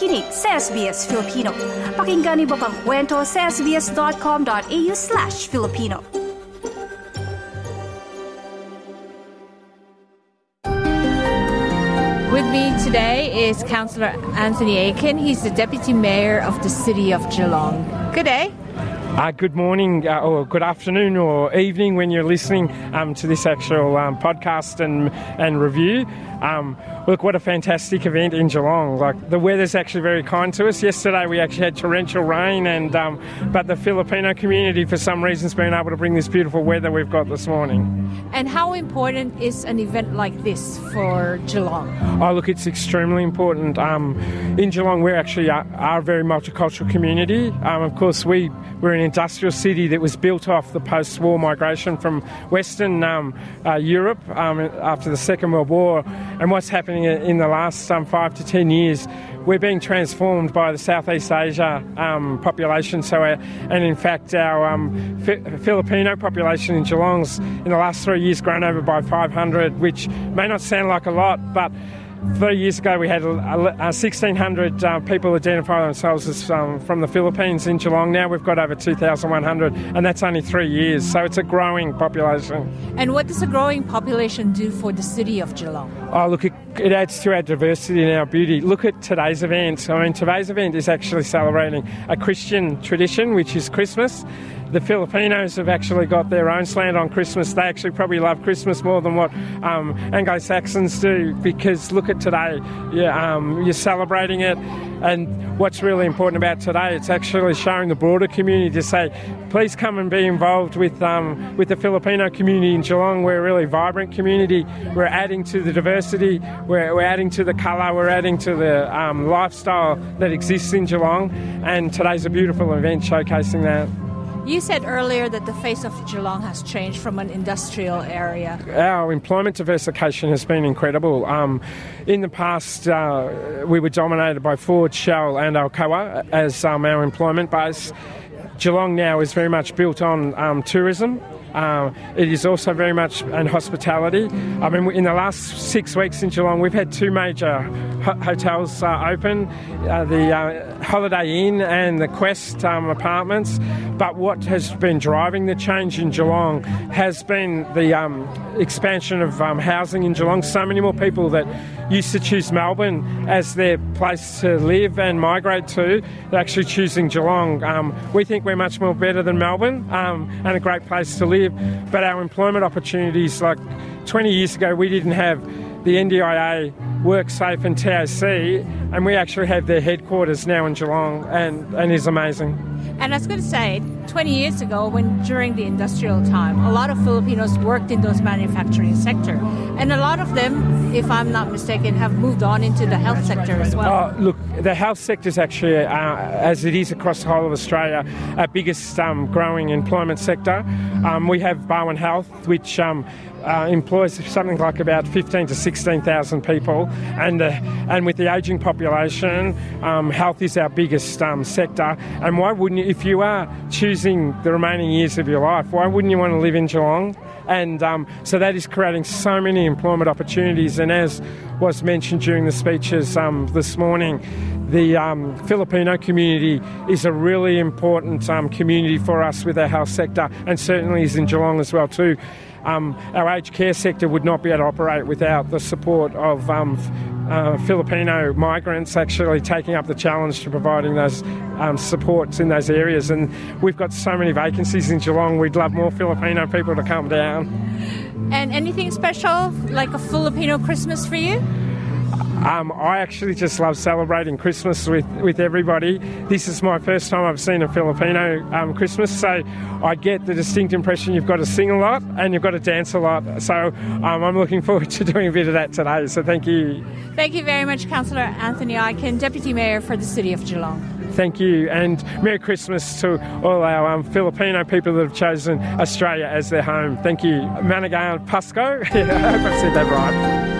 nakikinig sa SBS Filipino. Pakinggan niyo pa ang kwento sa sbs.com.au slash Filipino. With me today is Councillor Anthony Aitken. He's the Deputy Mayor of the City of Geelong. Good day. Uh, good morning, uh, or good afternoon, or evening when you're listening um, to this actual um, podcast and and review. Um, look, what a fantastic event in Geelong! Like the weather's actually very kind to us. Yesterday we actually had torrential rain, and um, but the Filipino community, for some reason, has been able to bring this beautiful weather we've got this morning. And how important is an event like this for Geelong? Oh, look, it's extremely important. Um, in Geelong, we actually are, are a very multicultural community. Um, of course, we we're an industrial city that was built off the post-war migration from Western um, uh, Europe um, after the Second World War. And what's happening in the last um, five to ten years, we're being transformed by the Southeast Asia um, population. So, uh, and in fact, our um, Fi- Filipino population in Geelong's in the last three years grown over by 500, which may not sound like a lot, but Three years ago, we had uh, 1,600 uh, people identify themselves as um, from the Philippines in Geelong. Now we've got over 2,100, and that's only three years. So it's a growing population. And what does a growing population do for the city of Geelong? Oh, look, it, it adds to our diversity and our beauty. Look at today's event. I mean, today's event is actually celebrating a Christian tradition, which is Christmas the Filipinos have actually got their own slant on Christmas. They actually probably love Christmas more than what um, Anglo Saxons do because look at today. Yeah, um, you're celebrating it. And what's really important about today, it's actually showing the broader community to say, please come and be involved with um, with the Filipino community in Geelong. We're a really vibrant community. We're adding to the diversity. We're, we're adding to the colour. We're adding to the um, lifestyle that exists in Geelong. And today's a beautiful event showcasing that. You said earlier that the face of Geelong has changed from an industrial area. Our employment diversification has been incredible. Um, in the past, uh, we were dominated by Ford, Shell, and Alcoa as um, our employment base. Geelong now is very much built on um, tourism. Uh, it is also very much in hospitality. I mean, in the last six weeks in Geelong, we've had two major ho- hotels uh, open uh, the uh, Holiday Inn and the Quest um, apartments. But what has been driving the change in Geelong has been the um, expansion of um, housing in Geelong. So many more people that used to choose Melbourne as their place to live and migrate to, they're actually choosing Geelong. Um, we think we're much more better than Melbourne um, and a great place to live. But our employment opportunities, like 20 years ago, we didn't have the NDIA, WorkSafe, and TAC, and we actually have their headquarters now in Geelong, and, and is amazing. And I was going to say, 20 years ago, when during the industrial time, a lot of Filipinos worked in those manufacturing sector, and a lot of them, if I'm not mistaken, have moved on into the health sector as well. Oh, look, the health sector is actually, uh, as it is across the whole of Australia, our biggest um, growing employment sector. Um, we have Barwon Health, which um, uh, employs something like about 15 to 16,000 people, and uh, and with the ageing population, um, health is our biggest um, sector. And why wouldn't you, if you are choosing the remaining years of your life, why wouldn't you want to live in Geelong? And um, so that is creating so many employment opportunities. And as was mentioned during the speeches um, this morning, the um, Filipino community is a really important um, community for us with our health sector, and certainly is in Geelong as well too. Um, our aged care sector would not be able to operate without the support of um, uh, Filipino migrants actually taking up the challenge to providing those um, supports in those areas. And we've got so many vacancies in Geelong, we'd love more Filipino people to come down. And anything special, like a Filipino Christmas for you? Um, I actually just love celebrating Christmas with, with everybody. This is my first time I've seen a Filipino um, Christmas, so I get the distinct impression you've got to sing a lot and you've got to dance a lot. So um, I'm looking forward to doing a bit of that today. So thank you. Thank you very much, Councillor Anthony Aitken, Deputy Mayor for the City of Geelong. Thank you, and Merry Christmas to all our um, Filipino people that have chosen Australia as their home. Thank you. Managan Pasco. I hope I've said that right.